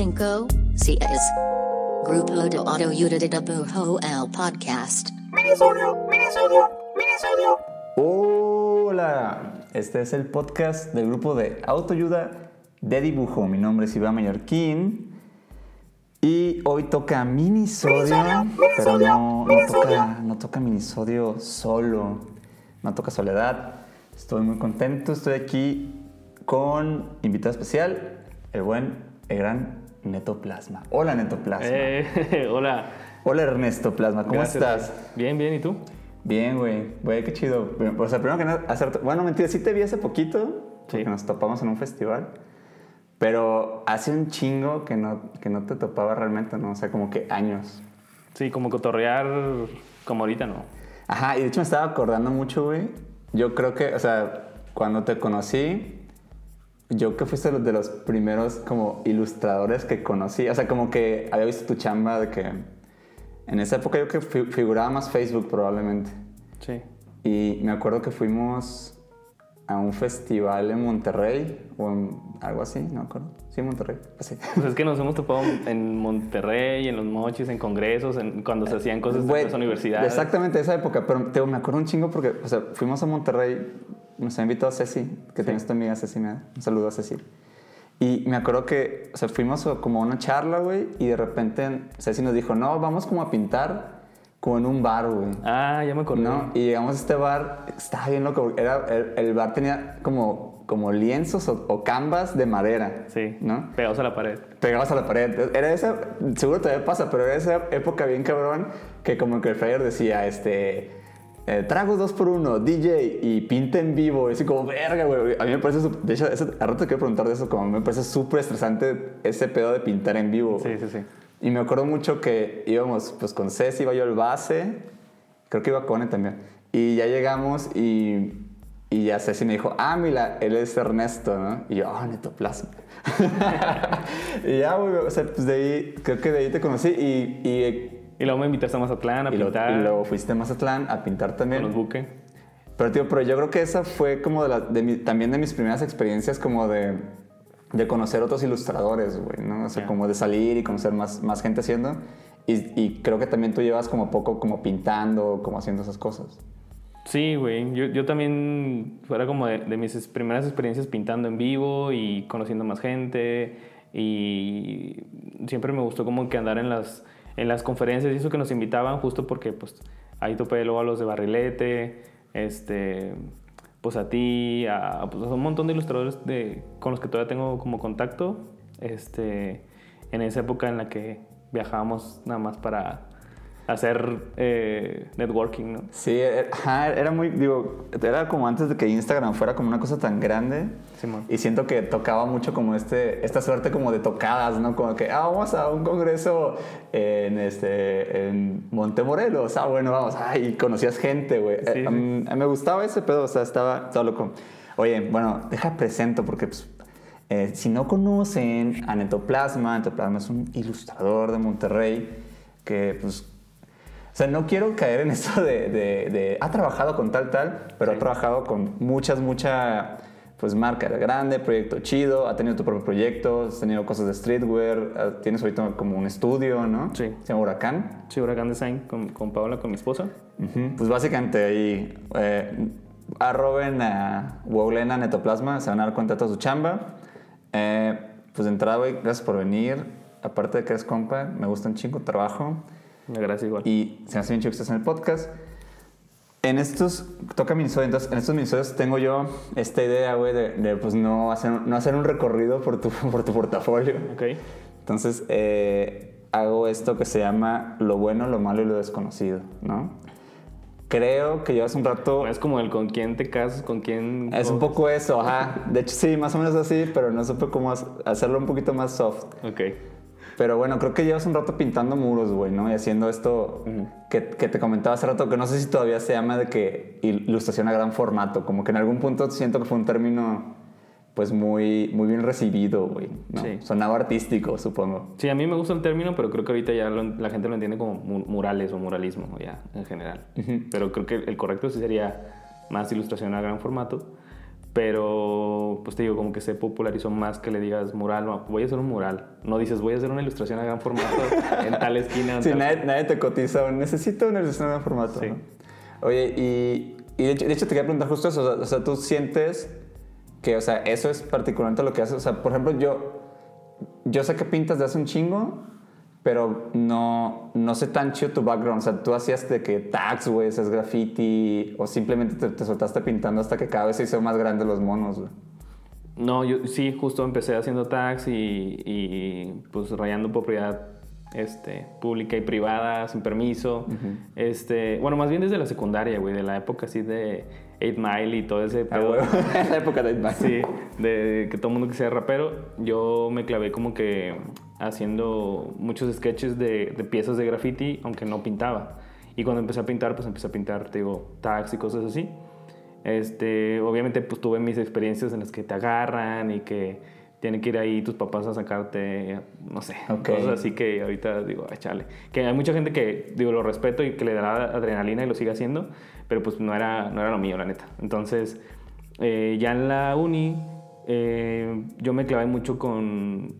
cinco, seis. Grupo de Autoayuda de Dibujo el podcast. Minisodio, minisodio, minisodio. Hola, este es el podcast del grupo de autoayuda de dibujo. Mi nombre es Iván Mallorquín y hoy toca minisodio, Minisodio, pero no, no, toca, no toca minisodio solo, no toca soledad. Estoy muy contento, estoy aquí con invitado especial, el buen, el gran Neto Plasma. Hola Neto Plasma. Eh, hola. Hola Ernesto Plasma, ¿cómo Gracias, estás? güey. Bien, bien, ¿y tú? Bien, güey. Güey, qué chido. O sea, primero que nada, hacer... Bueno, mentira, sí te vi hace poquito, porque Sí. nos topamos en un festival. Pero hace un chingo que no, que no te topaba realmente, ¿no? O sea, como que años. Sí, como cotorrear como ahorita, ¿no? Ajá, y de hecho me estaba acordando mucho, güey. Yo creo que, o sea, cuando te conocí, yo que fuiste de los primeros como ilustradores que conocí. O sea, como que había visto tu chamba de que... En esa época yo que fi- figuraba más Facebook probablemente. Sí. Y me acuerdo que fuimos a un festival en Monterrey o en algo así, no me acuerdo. Sí, Monterrey, así. Pues es que nos hemos topado en Monterrey, en los mochis, en congresos, en, cuando se hacían cosas en las universidades. Exactamente, esa época, pero te- me acuerdo un chingo porque, o sea, fuimos a Monterrey, nos ha invitado Ceci, que tienes tu amiga Ceci, me- un saludo a Ceci. Y me acuerdo que, o sea, fuimos como a una charla, güey, y de repente Ceci nos dijo, no, vamos como a pintar como en un bar, güey. Ah, ya me acordé. ¿no? Y llegamos a este bar, estaba bien loco. Era, el, el bar tenía como, como lienzos o, o canvas de madera. Sí. ¿No? Pegados a la pared. Pegados a la pared. Era esa, seguro todavía pasa, pero era esa época bien cabrón que como que el flyer decía, este... eh, tragos dos por uno, DJ y pinta en vivo. Y así como, verga, güey. A mí me parece, de hecho, eso, a rato te quiero preguntar de eso, como me parece súper estresante ese pedo de pintar en vivo. Sí, sí, sí. Y me acuerdo mucho que íbamos, pues con Ceci, iba yo al base, creo que iba Cone también. Y ya llegamos y, y ya Ceci me dijo, ah, mira, él es Ernesto, ¿no? Y yo, ah, Neto Plasma. y ya, güey, o sea, pues de ahí, creo que de ahí te conocí y, y, Y luego me invitaste a Mazatlán a y, lo- pintar y luego fuiste a Mazatlán a pintar con también. los buques. Pero, tío, pero yo creo que esa fue como de la, de mi- también de mis primeras experiencias como de, de conocer otros ilustradores, güey, ¿no? O sea, Ya. como de salir y conocer más, más gente haciendo. Y, y creo que también tú llevas como poco como pintando, como haciendo esas cosas. Sí, güey. Yo, yo también fuera como de, de mis primeras experiencias pintando en vivo y conociendo más gente. Y siempre me gustó como que andar en las, en las conferencias y eso que nos invitaban, justo porque pues ahí topé luego a los de Barrilete, este, pues a ti, a, pues, a un montón de ilustradores de, con los que todavía tengo como contacto. Este, en esa época en la que viajábamos nada más para hacer eh, networking, ¿no? Sí, era, ajá, era muy, digo, era como antes de que Instagram fuera como una cosa tan grande. Simón. Y siento que tocaba mucho como este, esta suerte como de tocadas, ¿no? Como que, ah, vamos a un congreso en, este, en Montemorelos. Ah, bueno, vamos. Ay, conocías gente, güey. Sí, Eh, a mí me gustaba ese pedo, o sea, estaba todo loco. Oye, bueno, deja presento porque, pues, eh, si no conocen a Netoplasma, Netoplasma es un ilustrador de Monterrey que, pues, sea, no quiero caer en esto de, de- de, ha trabajado con tal, tal, pero Sí. ha trabajado con muchas, mucha, pues marca grande, proyecto chido, ha tenido tu propio proyecto, has tenido cosas de streetwear, ah, tienes ahorita como un estudio, ¿no? Sí. Se llama Huracán. Sí, Huracán Design con, con Paola, con mi esposa. Pues básicamente ahí, eh, arroben a Woglena Netoplasma, se van a dar cuenta de toda su chamba. Eh, pues de entrada, güey, gracias por venir. Aparte de que eres compa, me gusta un chingo trabajo. Gracias igual. Y se me hace bien chido que estés en el podcast. En estos, toca minisodios, entonces en estos minisodios tengo yo esta idea, güey, de, de, pues no hacer, no hacer un recorrido por tu, por tu portafolio. Ok. Entonces eh, hago esto que se llama lo bueno, lo malo y lo desconocido, ¿no? Creo que llevas un rato... Es como el con quién te casas, con quién... Es un poco eso, ajá. De hecho, sí, más o menos así, pero no supe cómo ha- hacerlo un poquito más soft. Ok. Pero bueno, creo que llevas un rato pintando muros, güey, ¿no? Y haciendo esto que, que te comentaba hace rato, que no sé si todavía se llama de que ilustración a gran formato. Como que en algún punto siento que fue un término, pues muy, muy bien recibido, güey. ¿no? Sí. Sonaba artístico, supongo. Sí, a mí me gusta el término, pero creo que ahorita ya lo- la gente lo entiende como mu- murales o muralismo, ya, en general. Pero creo que el correcto sí sería más ilustración a gran formato. Pero, pues te digo, como que se popularizó más que le digas mural, no, voy a hacer un mural. No dices, voy a hacer una ilustración a gran formato en tal esquina. en Sí, tal- nadie, nadie te cotiza, necesito una ilustración en gran formato. Sí. ¿no? Oye, y, y de, hecho, de hecho te quería preguntar justo eso, o sea, o sea, tú sientes que, o sea, eso es particularmente lo que haces, o sea, por ejemplo, yo, yo sé que pintas de hace un chingo, pero no, no sé tan chido tu background, o sea, tú hacías de que tags, güey, haces graffiti, o simplemente te, te soltaste pintando hasta que cada vez se hizo más grande los monos, güey. No, yo sí, justo empecé haciendo tags y, y, pues rayando propiedad este, pública y privada sin permiso. este, bueno, más bien desde la secundaria, güey, de la época así de 8 Mile y todo ese Ah, pedo. la época de Batman. Sí, de que todo el mundo quisiera rapero. Yo me clavé como que haciendo muchos sketches de, de piezas de graffiti, aunque no pintaba. Y cuando empecé a pintar, pues empecé a pintar, te digo, tags y cosas así. Este, obviamente, pues tuve mis experiencias en las que te agarran y que tienen que ir ahí tus papás a sacarte, no sé, Ok. cosas así que ahorita digo, "Ay, chale. Que hay mucha gente que, digo, lo respeto y que le da adrenalina y lo sigue haciendo, pero pues no era, no era lo mío, la neta. Entonces, eh, ya en la uni, eh, yo me clavé mucho con,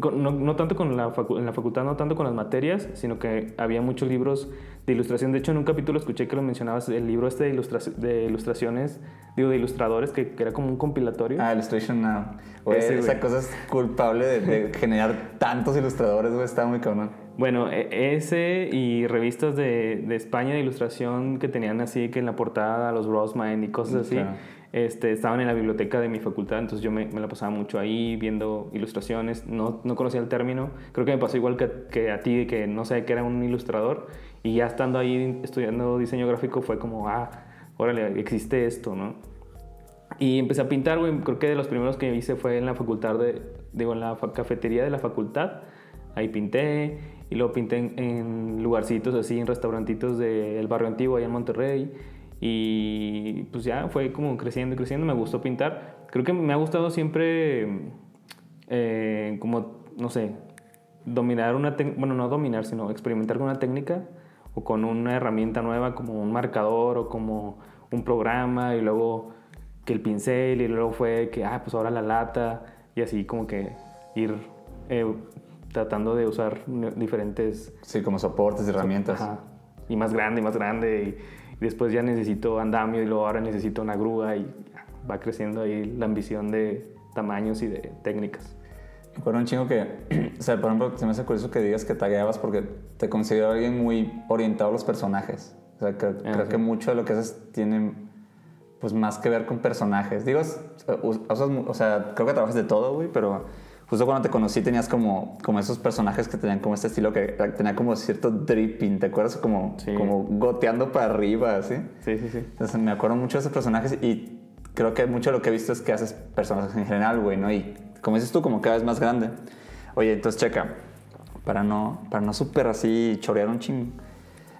con- no, no tanto con la, facu- en la facultad, no tanto con las materias, sino que había muchos libros de ilustración. De hecho, en un capítulo escuché que lo mencionabas, el libro este de, ilustra- de ilustraciones, digo, de ilustradores, que, que era como un compilatorio. Ah, Illustration Now. Güey, Ese, esa güey. cosa es culpable de, de generar tantos ilustradores, güey, está muy cabrón. Bueno, e- ese y revistas de, de España de ilustración que tenían así que en la portada los Roseman y cosas así, Claro. este, estaban en la biblioteca de mi facultad, entonces yo me, me la pasaba mucho ahí viendo ilustraciones, no, no conocía el término, creo que me pasó igual que, que a ti, que no sé que era un ilustrador, y ya estando ahí estudiando diseño gráfico fue como, ah, órale, existe esto, ¿no? Y empecé a pintar, güey. Creo que de los primeros que hice fue en la facultad de, digo, en la cafetería de la facultad. Ahí pinté y luego pinté en, en lugarcitos así, en restaurantitos del barrio antiguo, allá en Monterrey. Y pues ya fue como creciendo y creciendo. Me gustó pintar. Creo que me ha gustado siempre, eh, como, no sé, dominar una técnica, bueno, no dominar, sino experimentar con una técnica o con una herramienta nueva como un marcador o como un programa y luego que el pincel y luego fue que, ah, pues ahora la lata y así como que ir eh, tratando de usar diferentes... Sí, como soportes herramientas. Ajá. Y más grande y más grande y, después ya necesito andamio y luego ahora necesito una grúa y va creciendo ahí la ambición de tamaños y de técnicas. Me acuerdo un chingo que, o sea, por ejemplo, se me hace curioso que digas que tagueabas porque te considero alguien muy orientado a los personajes. O sea, creo, Ah, creo que mucho de lo que haces tiene, pues, más que ver con personajes. Digo, usas o sea, creo que trabajas de todo, güey, pero justo cuando te conocí tenías como, como esos personajes que tenían como este estilo que tenía como cierto dripping, ¿te acuerdas? Como, Sí. como goteando para arriba, así. Sí, sí, sí. Entonces me acuerdo mucho de esos personajes y creo que mucho de lo que he visto es que haces personajes en general, güey, ¿no? Y como dices tú, como cada vez más grande. Oye, entonces checa, para no, para no súper así chorear un ching.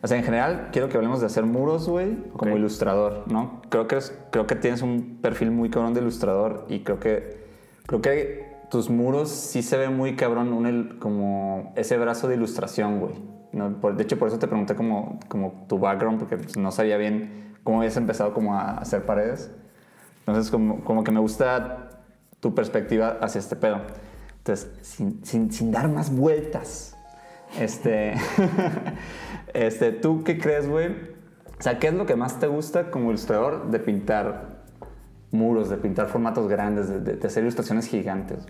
O sea, en general quiero que hablemos de hacer muros, güey, como Ok. ilustrador, ¿no? Creo que, eres- creo que tienes un perfil muy cabrón de ilustrador y creo que, creo que tus muros sí se ve muy cabrón un como ese brazo de ilustración, güey. ¿no? Por- de hecho, por eso te pregunté como, como tu background, porque pues, no sabía bien cómo habías empezado como a hacer paredes. Entonces, como, como que me gusta tu perspectiva hacia este pedo. Entonces, sin, sin, sin dar más vueltas, este, este, ¿tú qué crees, güey? O sea, ¿qué es lo que más te gusta como ilustrador de pintar muros, de pintar formatos grandes, de, de- de hacer ilustraciones gigantes?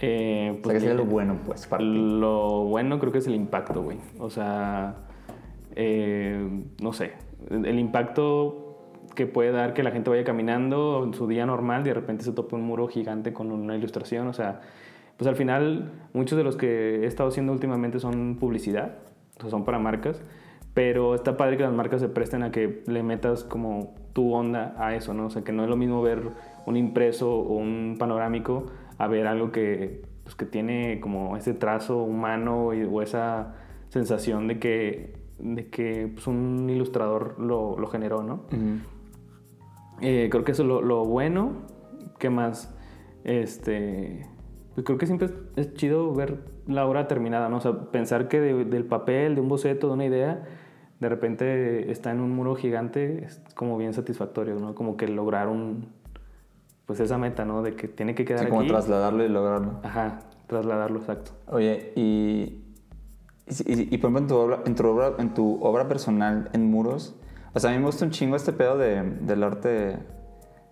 Eh, O sea, pues ¿qué sería lo bueno, pues, para? Lo bueno creo que es el impacto, güey. O sea, eh, no sé, el impacto que puede dar que la gente vaya caminando en su día normal y de repente se tope un muro gigante con una ilustración. O sea, pues al final muchos de los que he estado haciendo últimamente son publicidad, o sea, son para marcas. Pero está padre que las marcas se presten a que le metas como tu onda a eso, ¿no? O sea, que no es lo mismo ver un impreso o un panorámico a ver algo que, pues, que tiene como ese trazo humano o esa sensación de que, de que pues, un ilustrador lo generó, ¿no? Eh, creo que eso es lo, lo bueno. ¿Qué más? Este. Pues creo que siempre es, chido ver la obra terminada, ¿no? O sea, pensar que de- del papel, de un boceto, de una idea, de repente está en un muro gigante, es como bien satisfactorio, ¿no? Como que lograr un, pues esa meta, ¿no? De que tiene que quedar Sí, como aquí. trasladarlo y lograrlo. Ajá, trasladarlo, exacto. Oye, y, y, y- y, por ejemplo en tu, obra, en, tu obra, en tu obra personal en muros, o sea, a mí me gusta un chingo este pedo de, del arte,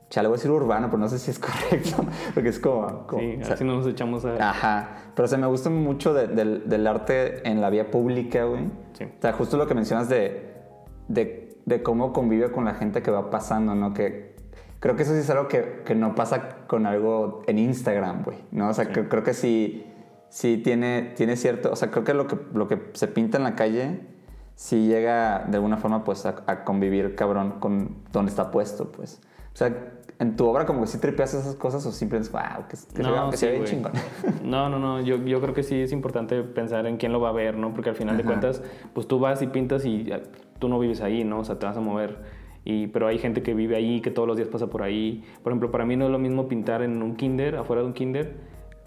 chale, voy a decir urbano, pero no sé si es correcto, porque es como... como- Sí, o sea, así nos echamos a... Ajá, pero o sea, me gusta mucho de- del, del arte en la vía pública, güey. Sí. O sea, justo lo que mencionas de, de, de cómo convive con la gente que va pasando, ¿no? Que creo que eso sí es algo que, que no pasa con algo en Instagram, güey, ¿no? O sea, que- creo que sí, sí tiene, tiene cierto... O sea, creo que lo, que lo que se pinta en la calle sí llega de alguna forma, pues, a, a convivir cabrón con donde está puesto, pues. O sea, en tu obra como que sí tripeas esas cosas o simplemente, wow, que, que se que se bien güey. chingón. No, no, no. Yo, yo creo que sí es importante pensar en quién lo va a ver, ¿no? Porque al final de cuentas, pues tú vas y pintas y ya, tú no vives ahí, ¿no? O sea, te vas a mover. Y, pero hay gente que vive ahí, que todos los días pasa por ahí. Por ejemplo, para mí no es lo mismo pintar en un kinder, afuera de un kinder,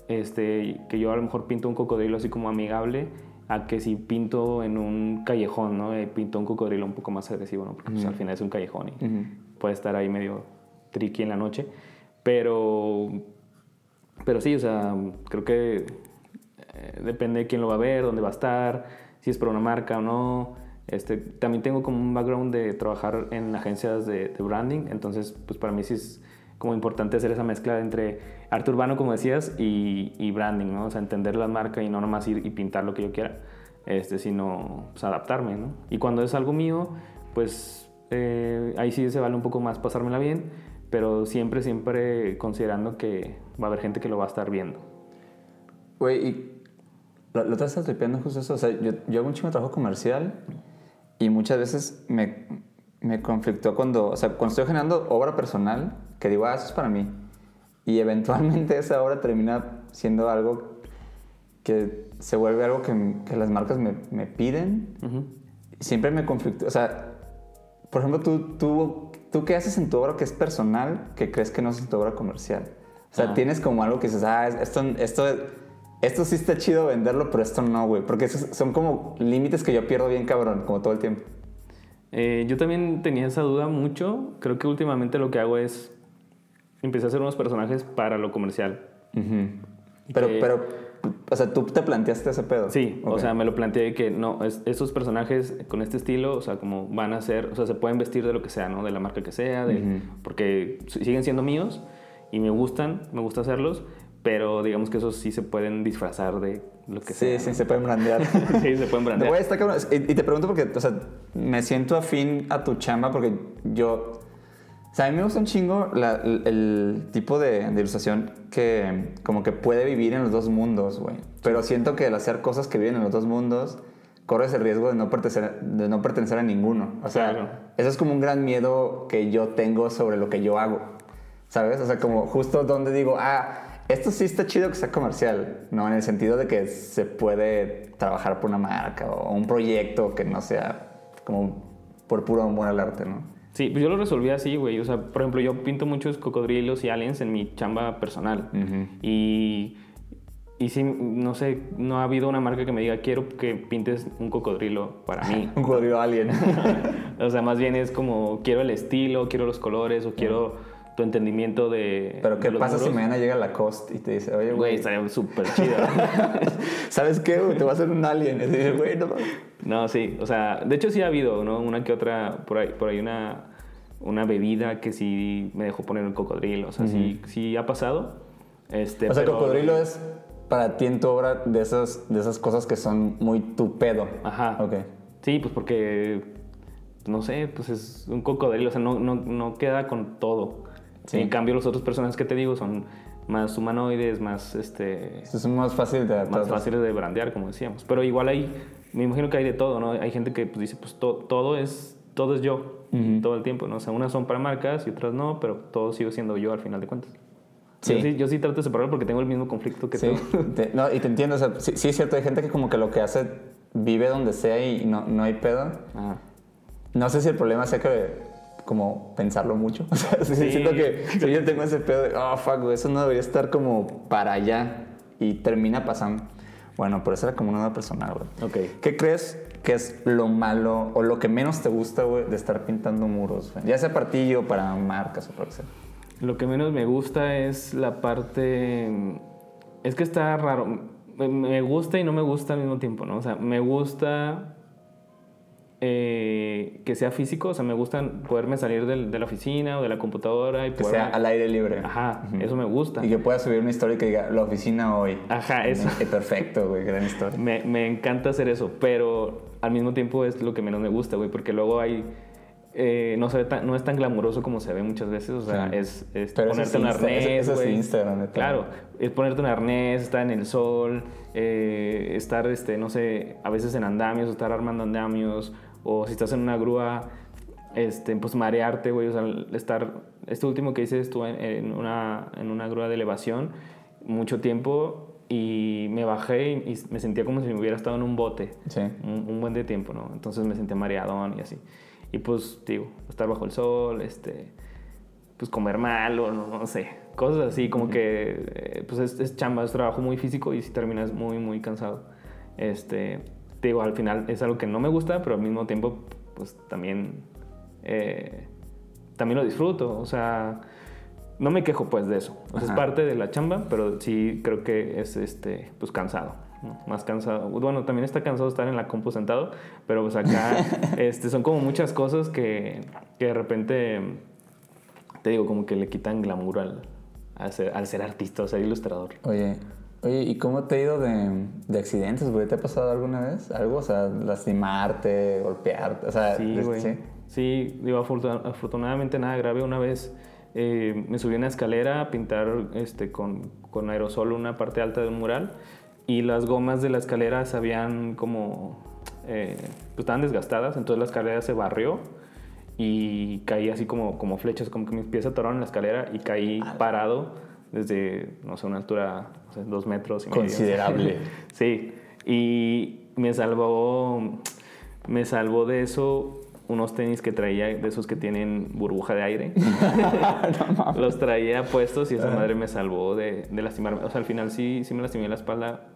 este, que yo a lo mejor pinto un cocodrilo así como amigable, a que si pinto en un callejón, ¿no? Eh, pinto un cocodrilo un poco más agresivo, ¿no? Porque pues, al final es un callejón y Ujú. puede estar ahí medio tricky en la noche. Pero, pero sí, o sea, creo que eh, depende de quién lo va a ver, dónde va a estar, si es para una marca o no. Este, también tengo como un background de trabajar en agencias de, de branding, entonces pues para mí sí es como importante hacer esa mezcla entre arte urbano, como decías, y, y branding, ¿no? O sea, entender la marca y no nomás ir y pintar lo que yo quiera, este, sino pues, adaptarme, ¿no? Y cuando es algo mío, pues eh, ahí sí se vale un poco más pasármela bien, pero siempre, siempre considerando que va a haber gente que lo va a estar viendo. Güey, y lo, lo estás tripeando justo eso. O sea, yo, yo hago un chingo de trabajo comercial y muchas veces me, me conflictó cuando, o sea, cuando estoy generando obra personal, que digo, ah, eso es para mí. Y eventualmente esa obra termina siendo algo que se vuelve algo que, que las marcas me, me piden. Siempre me conflictó. O sea, por ejemplo, tú, tú, tú qué haces en tu obra que es personal que crees que no es en tu obra comercial. O sea, Ah. tienes como algo que dices, ah, esto, esto, esto sí está chido venderlo, pero esto no, güey. Porque son como límites que yo pierdo bien cabrón, como todo el tiempo. Eh, yo también tenía esa duda mucho. Creo que últimamente lo que hago es empecé a hacer unos personajes para lo comercial. Pero, Que- pero, o sea, tú te planteaste ese pedo. Sí, o sea, me lo planteé que no, es- estos personajes con este estilo, o sea, como van a ser, o sea, se pueden vestir de lo que sea, ¿no? De la marca que sea, de, porque si- siguen siendo míos y me gustan, me gusta hacerlos, pero digamos que esos sí se pueden disfrazar de lo que Sí, sea. sí, ¿no? se pueden brandear. sí, se pueden brandear. güey, está cabrón. Y, y te pregunto porque, o sea, me siento afín a tu chamba porque yo... O sea, a mí me gusta un chingo la- el, el tipo de, de ilustración que como que puede vivir en los dos mundos, güey. Pero siento que al hacer cosas que viven en los dos mundos, corres el riesgo de no pertenecer, de no pertenecer a ninguno. O sea, Claro. eso es como un gran miedo que yo tengo sobre lo que yo hago. ¿Sabes? O sea, como justo donde digo, ah, esto sí está chido que sea comercial, ¿no? En el sentido de que se puede trabajar por una marca o un proyecto que no sea como por puro amor al arte, ¿no? Sí, pues yo lo resolví así, güey. O sea, por ejemplo, yo pinto muchos cocodrilos y aliens en mi chamba personal. Y, y sí, no sé, no ha habido una marca que me diga, quiero que pintes un cocodrilo para mí. Un cocodrilo alien. o sea, más bien es como, quiero el estilo, quiero los colores o quiero tu entendimiento de. Pero de ¿qué los pasa si mañana llega Lacoste y te dice, oye, Güey, güey, estaría súper chido. ¿sabes qué? Te va a hacer un alien. Güey, no mames". no, sí, o sea, de hecho sí ha habido, ¿no? Una que otra, por ahí, por ahí una, una bebida que sí me dejó poner el cocodrilo. O sea, sí, sí ha pasado. Este, O sea, pero- cocodrilo es para ti en tu obra de esas, de esas cosas que son muy tu pedo. Ajá. Ok. Sí, pues porque, no sé, pues es un cocodrilo, o sea, no, no, no queda con todo. Sí. En cambio, los otros personajes que te digo son más humanoides, más, este, es más fácil de más fáciles de brandear, como decíamos. Pero igual hay, me imagino que hay de todo, ¿no? Hay gente que pues, dice, pues to- todo, es, todo es yo, todo el tiempo, ¿no? O sea, unas son para marcas y otras no, pero todo sigo siendo yo al final de cuentas. Sí. Yo sí, yo sí trato de separarlo porque tengo el mismo conflicto que Sí, tú. te- no, y te entiendo, o sea, sí, sí es cierto, hay gente que como que lo que hace vive donde sea y no, no hay pedo. Ah. No sé si el problema sea que como pensarlo mucho. O sea, sí, siento que si yo tengo ese pedo de, oh, fuck, eso no debería estar como para allá y termina pasando. Bueno, pero eso era como una personal, güey. Ok. ¿Qué crees que es lo malo o lo que menos te gusta, güey, de estar pintando muros? güey? Ya sea para ti o para marcas o lo que sea. Lo que menos me gusta es la parte... Es que está raro. Me gusta y no me gusta al mismo tiempo, ¿no? O sea, me gusta eh, que sea físico, o sea, me gusta poderme salir del- de la oficina o de la computadora y Que sea al aire libre. Ajá, eso me gusta. Y que pueda subir una historia que diga, la oficina hoy. Ajá, eso. Perfecto, güey, gran historia. Me, me encanta hacer eso, pero al mismo tiempo es lo que menos me gusta, güey, porque luego hay... eh, no, se ve tan- no es tan glamuroso como se ve muchas veces, o sea, Sí. es, es Pero ponerte un arnés, eso- es. Instagram. Claro, es ponerte un arnés, estar en el sol, eh, estar, este, no sé, a veces en andamios, estar armando andamios, o si estás en una grúa, este, pues marearte, güey, o sea, estar... Este último que hice estuve en, una, en una grúa de elevación mucho tiempo y me bajé y, me sentía como si me hubiera estado en un bote Sí. un, un buen de tiempo, ¿no? Entonces me sentía mareadón y así. Y pues, digo, estar bajo el sol, este, pues comer mal o no, no sé, cosas así, como que, eh, pues es, es chamba, es trabajo muy físico y si terminas muy, muy cansado. Este, te digo, al final es algo que no me gusta, pero al mismo tiempo, pues también, eh, también lo disfruto, o sea, no me quejo pues de eso. O sea, es parte de la chamba, pero sí creo que es este, pues cansado. ¿no? Más cansado. Bueno, también está cansado estar en la compu sentado, pero pues acá este, son como muchas cosas que, que de repente, te digo, como que le quitan glamour al, al, ser, al ser artista o ser ilustrador. Oye, oye, ¿y cómo te ha ido de, de accidentes, güey? ¿Te ha pasado alguna vez algo? O sea, lastimarte, golpearte, o sea... Sí, güey. ¿sí? Sí, digo, afortunadamente nada grave. Una vez eh, me subí a una escalera a pintar este, con, con aerosol una parte alta de un mural y las gomas de la escalera se habían como... eh, pues estaban desgastadas, entonces la escalera se barrió y caí así como, como flechas, como que mis pies se atoraron en la escalera y caí parado desde, no sé, una altura, no sé, dos metros y medio. Considerable. Sí, y me salvó, me salvó de eso unos tenis que traía, de esos que tienen burbuja de aire. Los traía puestos y esa madre me salvó de, de lastimarme. O sea, al final sí, sí me lastimé la espalda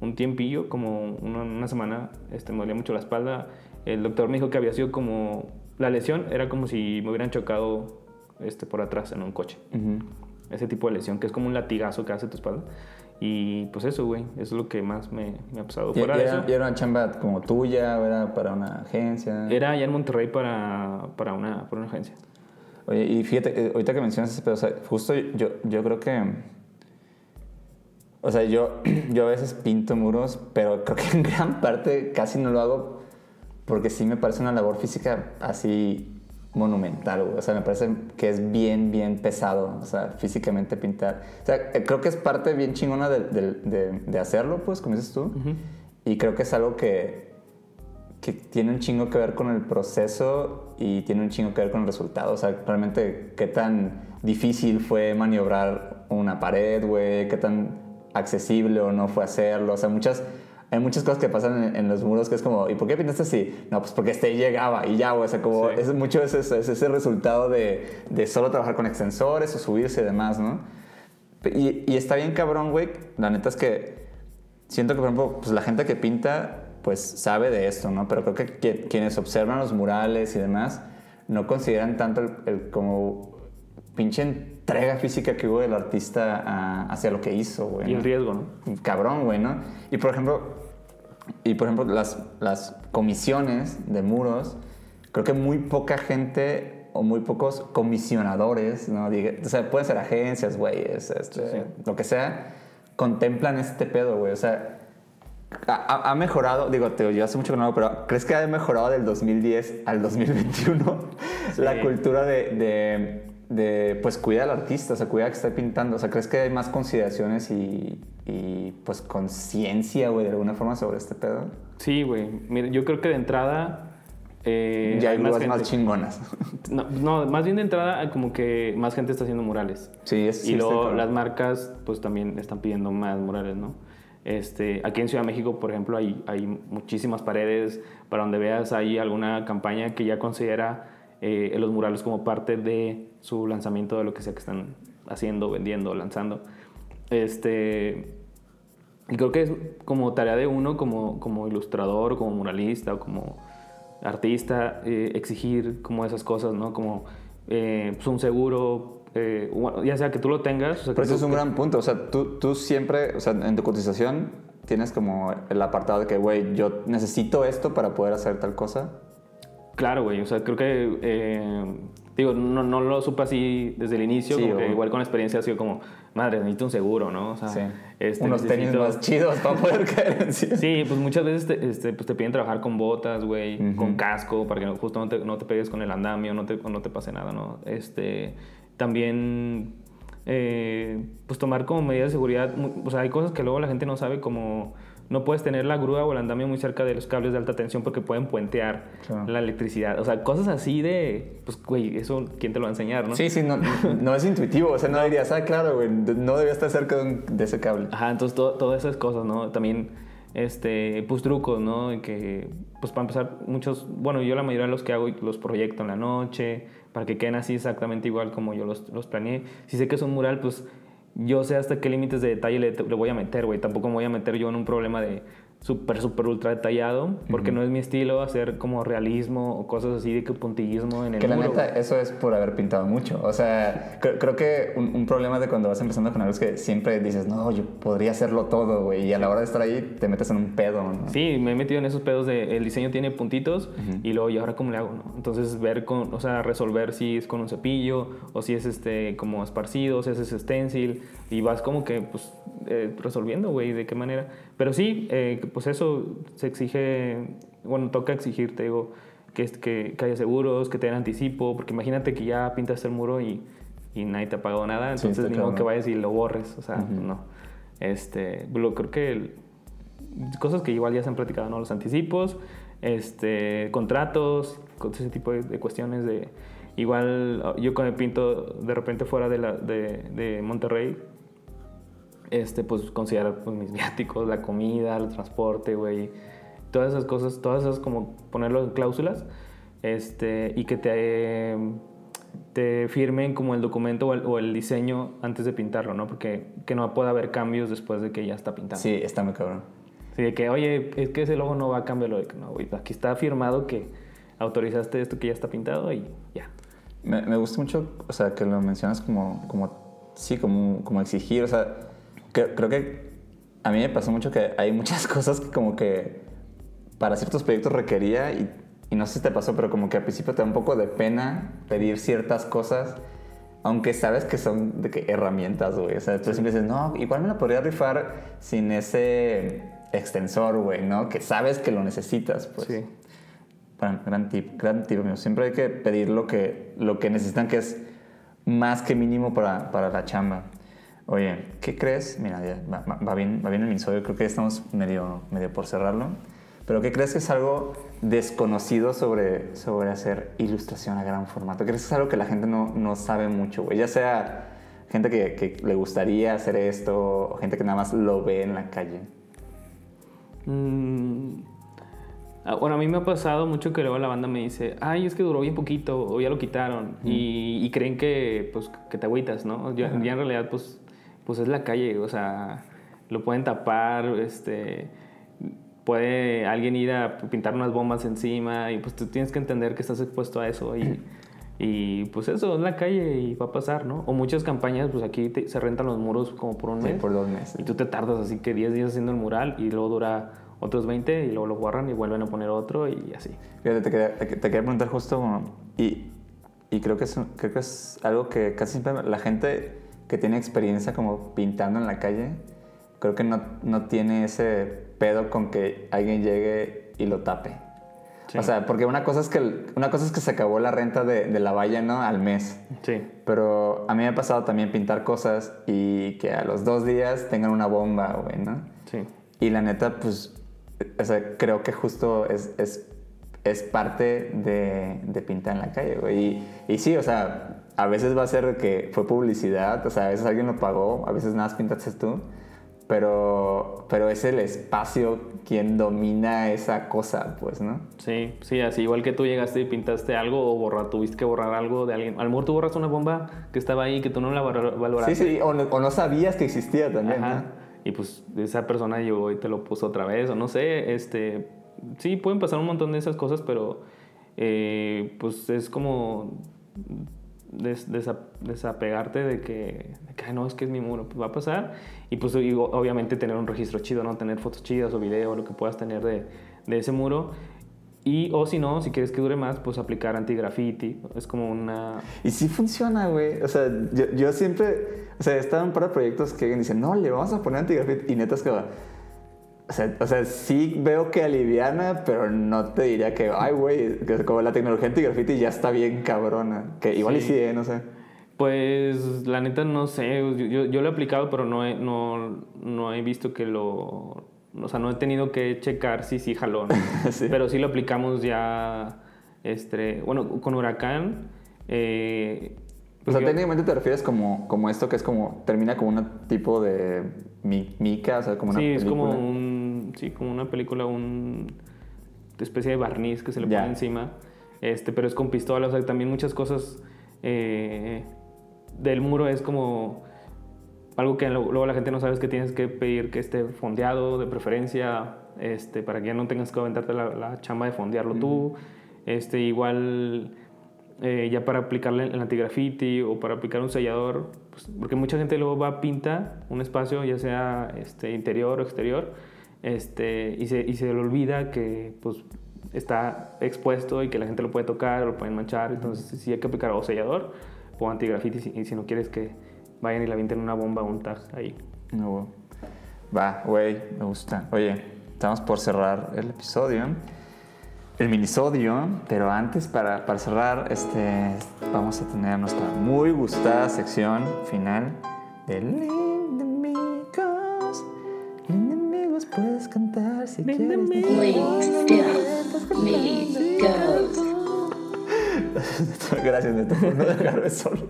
un tiempillo, como una, una semana, este, me dolía mucho la espalda. El doctor me dijo que había sido como, la lesión era como si me hubieran chocado este, por atrás en un coche Ujú. Ese tipo de lesión, que es como un latigazo que hace tu espalda. Y pues eso, güey, eso es lo que más me, me ha pasado. ¿Y, Fuera y de era, eso, y era una chamba como tuya o era para una agencia? era allá en Monterrey para, para, una, para una agencia. Oye, y fíjate, eh, ahorita que mencionas pedo, o sea, justo yo, yo creo que... O sea, yo, yo a veces pinto muros, pero creo que en gran parte casi no lo hago porque sí me parece una labor física así monumental, güey. O sea, me parece que es bien, bien pesado, o sea, físicamente pintar. O sea, eh, creo que es parte bien chingona de, de- de- de hacerlo, pues, como dices tú. Y creo que es algo que, que tiene un chingo que ver con el proceso y tiene un chingo que ver con el resultado. O sea, realmente qué tan difícil fue maniobrar una pared, güey, qué tan accesible o no fue hacerlo. O sea, muchas, hay muchas cosas que pasan en, en los muros que es como, ¿y por qué pintaste así? No, pues porque este llegaba y ya. O sea, como, Sí. es mucho es, ese- es ese resultado de, de solo trabajar con extensores o subirse y demás, ¿no? Y, y está bien cabrón, güey. La neta es que siento que, por ejemplo, pues la gente que pinta, pues sabe de esto, ¿no? Pero creo que qui- quienes observan los murales y demás no consideran tanto el, el como pinche entrega física que hubo del artista a- hacia lo que hizo, güey. Y ¿no? el riesgo, ¿no? Cabrón, güey, ¿no? Y por ejemplo, y por ejemplo las, las comisiones de muros, creo que muy poca gente o muy pocos comisionadores, ¿no? O sea, pueden ser agencias, güey, este, lo que sea, contemplan este pedo, güey. O sea, ha, mejorado, digo, te yo hace mucho que no lo pero ¿crees que ha mejorado del 2010 al 2021 la cultura de, de, de, pues, cuidar al artista, o sea, cuidar que está pintando? O sea, ¿crees que hay más consideraciones y, y pues, conciencia, güey, de alguna forma sobre este pedo? Sí, güey. Mira, yo creo que de entrada... eh, ya hay más chingonas. No, no, más bien de entrada como que más gente está haciendo murales. Sí, es y luego las marcas pues también están pidiendo más murales, ¿no? Este, aquí en Ciudad de México, por ejemplo, hay, hay muchísimas paredes para donde veas hay alguna campaña que ya considera eh, los murales como parte de su lanzamiento de lo que sea que están haciendo, vendiendo, lanzando. Este, y creo que es como tarea de uno como, como ilustrador, como muralista o como artista, eh, exigir como esas cosas, ¿no? Como eh, pues un seguro eh, ya sea que tú lo tengas. O sea, Pero eso es un gran punto. O sea, tú, tú siempre, o sea, en tu cotización tienes como el apartado de que, güey, yo necesito esto para poder hacer tal cosa. Claro, güey. O sea, creo que. Digo, no, no lo supe así desde el inicio. Sí, como que o- igual con la experiencia ha sido como, madre, necesito un seguro, ¿no? O sea, Sí. este, Unos tenis más chidos para poder caer encima. Sí, pues muchas veces te, este, pues te piden trabajar con botas, güey, con casco, para que no- justo no te, no te pegues con el andamio, no te, no te pase nada, ¿no? Este, también, eh, pues tomar como medidas de seguridad, o sea, hay cosas que luego la gente no sabe, como no puedes tener la grúa o el andamio muy cerca de los cables de alta tensión porque pueden puentear Claro. la electricidad, o sea, cosas así de, pues, güey, eso, ¿quién te lo va a enseñar, no? Sí, sí, no, no es intuitivo. O sea, no dirías, ah, claro, güey, no debía estar cerca de, un- de ese cable. Ajá, entonces to- todas esas cosas, ¿no? También, este, pues trucos, ¿no? Que, pues para empezar, muchos, bueno, yo la mayoría de los que hago los proyecto en la noche, para que queden así exactamente igual como yo los, los planeé. Si sé que es un mural, pues yo sé hasta qué límites de detalle le, voy a meter, güey. Tampoco me voy a meter yo en un problema de súper, súper ultra detallado, porque no es mi estilo hacer como realismo o cosas así de que puntillismo en el Que la muro, neta, eso es por haber pintado mucho. O sea, cre- creo que un, un problema de cuando vas empezando con algo es que siempre dices, no, yo podría hacerlo todo, güey. Y a la hora de estar ahí te metes en un pedo, ¿no? Sí, me he metido en esos pedos de el diseño tiene puntitos y luego, ¿y ahora cómo le hago? No? Entonces, ver con, o sea, resolver si es con un cepillo o si es este como esparcido, si es ese stencil y vas como que, pues, eh, resolviendo, güey, de qué manera. Pero sí, eh, pues eso se exige, bueno, toca exigirte, digo, que, que, que haya seguros, que te den anticipo, porque imagínate que ya pintaste el muro y, y nadie te ha pagado nada, Sí, entonces está ni modo que vayas y lo borres, o sea, no. Este, lo, creo que el- cosas que igual ya se han platicado, ¿no? Los anticipos, este, contratos, con ese tipo de, de cuestiones de... Igual yo cuando pinto de repente fuera de, la, de, de Monterrey, este, pues considerar pues, mis viáticos, la comida, el transporte, güey. Todas esas cosas, todas esas como ponerlo en cláusulas este, y que te, te firmen como el documento o el, o el diseño antes de pintarlo, ¿no? Porque que no pueda haber cambios después de que ya está pintado. Sí, está muy cabrón. Sí, de que, oye, es que ese logo no va a cambiarlo. De que, no, güey, aquí está firmado que autorizaste esto que ya está pintado y ya. Me, me gusta mucho, o sea, que lo mencionas como, como sí, como, como exigir, o sea, creo, creo que a mí me pasó mucho que hay muchas cosas que como que para ciertos proyectos requería y, y no sé si te pasó, pero como que al principio te da un poco de pena pedir ciertas cosas, aunque sabes que son de que herramientas, güey, o sea, tú siempre dices, no, igual me la podría rifar sin ese extensor, güey, ¿no? Que sabes que lo necesitas, pues. Sí. Gran, gran tip, gran tip, amigo. Siempre hay que pedir lo que, lo que necesitan, que es más que mínimo para, para la chamba. Oye, ¿qué crees? Mira, ya va, bien, va bien el minisodio, creo que estamos medio, medio por cerrarlo. Pero ¿qué crees que es algo desconocido sobre, sobre hacer ilustración a gran formato? ¿Crees que es algo que la gente no, no sabe mucho, güey? Ya sea gente que, que le gustaría hacer esto o gente que nada más lo ve en la calle. Mm, ah, bueno, a mí me ha pasado mucho que luego la banda me dice, ay, es que duró bien poquito o ya lo quitaron. y, y creen que, pues, que te agüitas, ¿no? Ya, ya en realidad, pues, pues es la calle, o sea, lo pueden tapar, este, puede alguien ir a pintar unas bombas encima y pues tú tienes que entender que estás expuesto a eso y, y pues eso, es la calle y va a pasar, ¿no? O muchas campañas, pues aquí te- se rentan los muros como por un Sí, mes. por dos meses. Y tú te tardas así que 10 días haciendo el mural y luego dura otros 20 y luego lo borran y vuelven a poner otro y así. Fíjate, te quería, te, quería preguntar justo, y, y creo, que es, creo que es algo que casi siempre la gente que tiene experiencia como pintando en la calle, creo que no, no tiene ese pedo con que alguien llegue y lo tape. Sí. O sea, porque una cosa es que, una cosa es que se acabó la renta de, de la valla, ¿no? Al mes. Sí. Pero a mí me ha pasado también pintar cosas y que a los dos días tengan una bomba, güey, ¿no? Sí. Y la neta, pues, o sea, creo que justo es, es, es parte de, de pintar en la calle, güey. Y, y sí, o sea, a veces va a ser que fue publicidad, o sea, a veces alguien lo pagó, a veces nada más pintaste tú, pero, pero es el espacio quien domina esa cosa, pues, ¿no? Sí, sí, así igual que tú llegaste y pintaste algo o borrar, tuviste que borrar algo de alguien. A lo mejor tú borras una bomba que estaba ahí que tú no la valor- valoraste. Sí, sí, o no, o no sabías que existía también, Ajá. ¿no? Y pues esa persona llegó y te lo puso otra vez, o no sé, este, sí, pueden pasar un montón de esas cosas, pero eh, pues es como, des- desa- desapegarte de que, de que, "Ay, no, es que es mi muro, pues va a pasar. Y pues y obviamente tener un registro chido, ¿no? Tener fotos chidas o video, lo que puedas tener de, de ese muro. Y, o si no, si quieres que dure más, pues aplicar anti-graffiti. Es como una... Y sí funciona, güey. O sea, yo, yo siempre. O sea, he estado en un par de proyectos que dicen, no, le vamos a poner antigrafiti. Y neta es que. O sea, o sea, sí veo que aliviana, pero no te diría que, ay, güey, que como la tecnología antigrafiti ya está bien cabrona. Que igual y Sí. sí, ¿eh? no sé. Pues la neta no sé, yo, yo- yo lo he aplicado, pero no he, no, no he visto que lo... O sea, no he tenido que checar si sí jaló, ¿no? Sí. Pero sí lo aplicamos ya, este, bueno, con Huracán. eh, O sea, yo- técnicamente te refieres como, como esto que es como, termina como un tipo de mi- mica, o sea, como una sí, es como un, sí, como una película, un especie de barniz que se le pone encima, este, pero es con pistola, o sea, también muchas cosas eh, del muro es como algo que luego la gente no sabe es que tienes que pedir que esté fondeado de preferencia, este, para que ya no tengas que aventarte la, la chamba de fondearlo tú, este, igual eh, ya para aplicarle el antigraffiti o para aplicar un sellador, pues, porque mucha gente luego va a pinta un espacio, ya sea este, interior o exterior, este, y, se, y se le olvida que pues, está expuesto y que la gente lo puede tocar o lo pueden manchar, entonces sí hay que aplicar o sellador o antigraffiti si- si no quieres que vayan y le avienten una bomba o un tag ahí. No. Va, güey, me gusta. Oye, estamos por cerrar el episodio, el minisodio, pero antes para, para cerrar, este, vamos a tener nuestra muy gustada sección final de cantar si quieres. Links, amigos. Gracias, Neto, por no dejarme solo.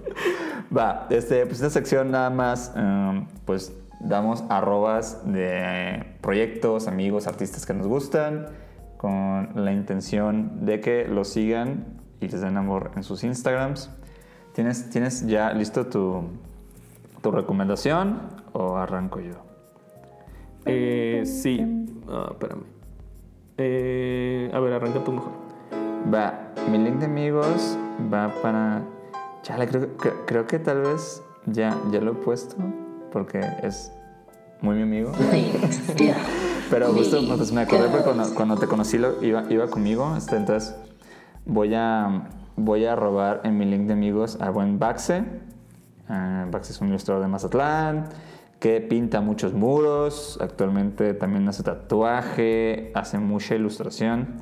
Va, este, pues esta sección nada más, em, pues damos arrobas de proyectos, amigos, artistas que nos gustan, con la intención de que los sigan y les den amor en sus Instagrams. ¿Tienes, tienes ya listo tu, tu recomendación o arranco yo? Eh, sí, Ah, espérame. Eh, a ver, arranca tú mejor. Va, mi link de amigos va para... Chale, creo, que- creo que tal vez ya, ya lo he puesto porque es muy mi amigo. Pero justo pues, me acordé porque cuando, cuando te conocí lo, iba, iba conmigo. este, entonces voy a, voy a robar en mi link de amigos a buen Baxe. Ah, Baxe es un ilustrador de Mazatlán que pinta muchos muros. Actualmente también hace tatuaje, hace mucha ilustración.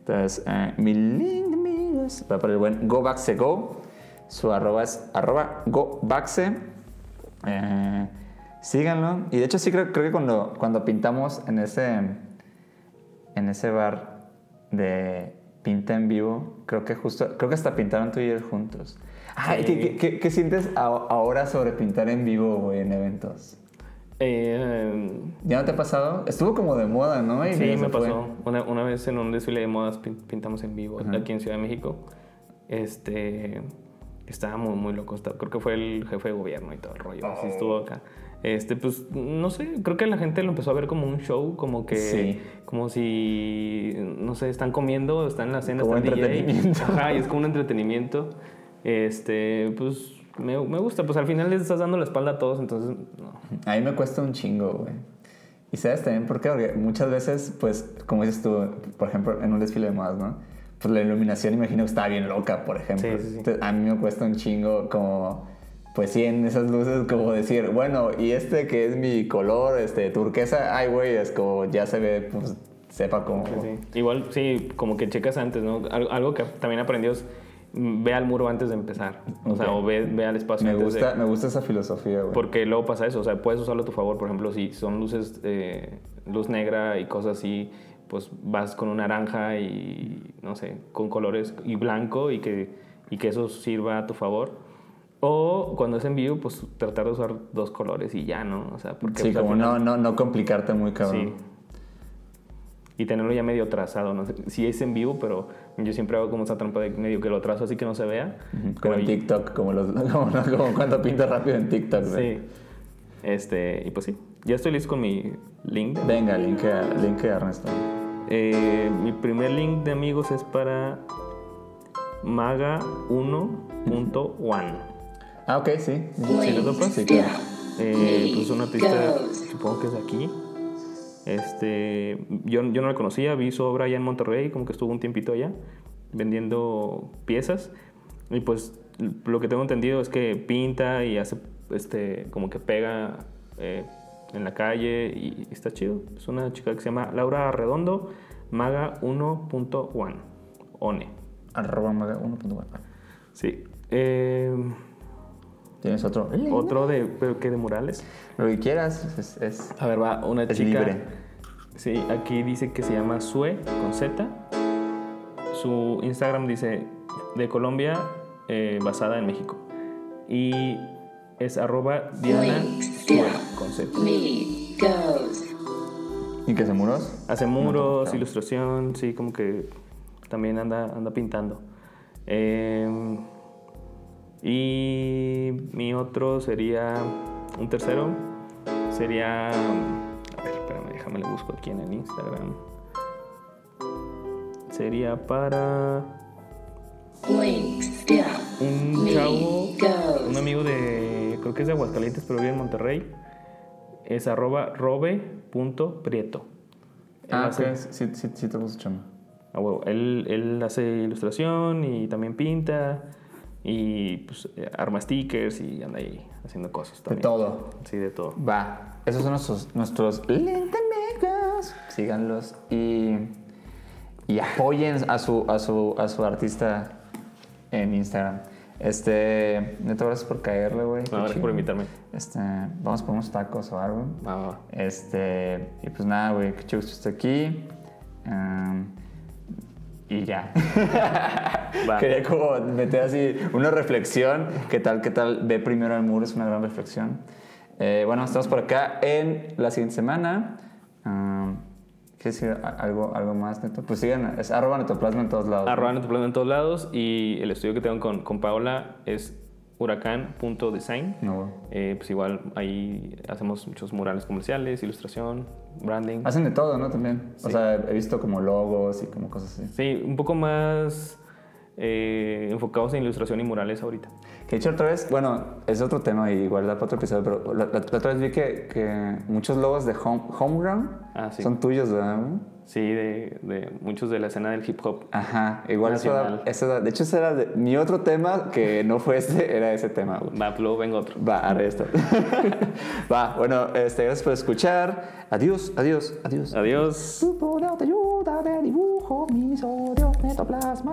Entonces, eh, mi link amigos va para el buen Go Baxe Go. Su arroba es arroba Go Baxe. Eh, síganlo. Y de hecho sí creo, creo que cuando, cuando pintamos en ese, en ese bar de pinta en vivo, creo que justo, creo que hasta pintaron tú y él juntos. ¿qué, qué- qué- qué sientes ahora sobre pintar en vivo, güey, en eventos? Eh, ¿Ya no te ha pasado? Estuvo como de moda, ¿no? Y sí, me pasó. Una, una vez en un desfile de modas pin- pintamos en vivo aquí en Ciudad de México. Este. Estaba muy, muy loco. Estaba- creo que fue el jefe de gobierno y todo el rollo. Así estuvo acá. Este, pues, no sé, creo que la gente lo empezó a ver como un show, como que, Sí. como si, no sé, están comiendo, están en la cena, Como está el DJ. entretenimiento. Ajá, y es como un entretenimiento. Este, pues, me, me gusta, pues al final les estás dando la espalda a todos, entonces, no. A mí me cuesta un chingo, güey. Y sabes también por qué, porque muchas veces, pues, como dices tú, por ejemplo, en un desfile de modas, ¿no? Pues la iluminación imagino que estaba bien loca, por ejemplo. Sí, sí, sí. Entonces, a mí me cuesta un chingo como, pues sí, en esas luces, como decir, bueno, y este que es mi color, este, turquesa, ay, güey, es como, ya se ve, pues, sepa como... Sí, sí. Igual, sí, como que checas antes, ¿no? Al- Algo que también aprendí es ve al muro antes de empezar. O sea, o ve, ve al espacio Me antes gusta, de... me gusta esa filosofía, güey. Porque luego pasa eso, o sea, puedes usarlo a tu favor. Por ejemplo, si son luces, eh, luz negra y cosas así, pues vas con un naranja y, no sé, con colores y blanco y que, y que eso sirva a tu favor. O cuando es en vivo, pues tratar de usar dos colores y ya, ¿no? O sea, porque... Sí, pues, como final- no, no, no complicarte muy cabrón. Sí. Y tenerlo ya medio trazado, no sé si es en vivo, pero yo siempre hago como esa trampa de medio que lo trazo así que no se vea. Como en y- TikTok, como, los, como, como cuando pintas rápido en TikTok. Sí. Este, y pues sí, ya estoy listo con mi link. Venga, link a, link a Ernesto. Eh, mi primer link de amigos es para maga1.one. Ah, ok, sí. ¿Sí lo topas? Sí, claro. Eh, pues un artista, supongo que es de aquí. Este, yo, yo no la conocía, vi su obra allá en Monterrey, como que estuvo un tiempito allá vendiendo piezas. Y pues lo que tengo entendido es que pinta y hace, este, como que pega eh, en la calle y, está chido. Es una chica que se llama Laura Redondo, Maga 1.1, ONE. Arroba maga 1.1. Sí. Eh, Tienes otro. otro de, pero que de murales. Lo que quieras. Es, es- A ver, va, una Es chica. libre. Sí, aquí dice que se llama Sue con Z. Su Instagram dice de Colombia, eh, basada en México. Y es arroba Diana Sue con Z. ¿Y que se muros? Hace muros, ilustración, sí, como que también anda, anda pintando. Eh, y mi otro sería, un tercero, sería, a ver, espérame, déjame le busco aquí en el Instagram. Sería para un chavo, un amigo de, creo que es de Aguascalientes, pero vive en Monterrey. Es arroba robe.prieto. Ah, ok. Sí, sí, sí te gusta chama. A huevo. Él, él hace ilustración y también pinta y pues eh, arma stickers y anda ahí haciendo cosas De todo. Sí, de todo. Va. Esos son nuestros, nuestros. Síganlos y, y apoyen a su, a, su, a su artista en Instagram. Este, neto, gracias por caerle, güey. No, gracias por invitarme. Este, vamos por unos tacos o algo. Va. Este, y pues nada, güey, qué chido que estás aquí. Am, y ya. Va. Quería como meter así una reflexión. ¿Qué tal, qué tal? Ve primero al muro, es una gran reflexión. Eh, bueno, estamos por acá en la siguiente semana. Am, ¿Quieres decir algo, algo más, Neto? Pues sigan, es arroba netoplasma en todos lados. Arroba Netoplasma en todos lados y el estudio que tengo con, con Paola es huracán.design. No. Eh, pues igual ahí hacemos muchos murales comerciales, ilustración, branding. Hacen de todo, ¿no? También. O sea, he visto como logos y como cosas así. Sí, un poco más eh, enfocados en ilustración y murales ahorita. De hecho otra vez, bueno, es otro tema y igual da para otro episodio, pero la, la- la otra vez vi que, que muchos logos de home, Homeground Ah, sí. son tuyos, ¿verdad? Sí, de, de muchos de la escena del hip hop. Ajá, igual eso da- De hecho, ese era de- mi otro tema que no fue este, era ese tema. güey. Va, luego vengo otro. Va, arre esto. Va, bueno, este, gracias por escuchar. Adiós, adiós, adiós. Adiós. Autoayuda de dibujo, misodio, netoplasma.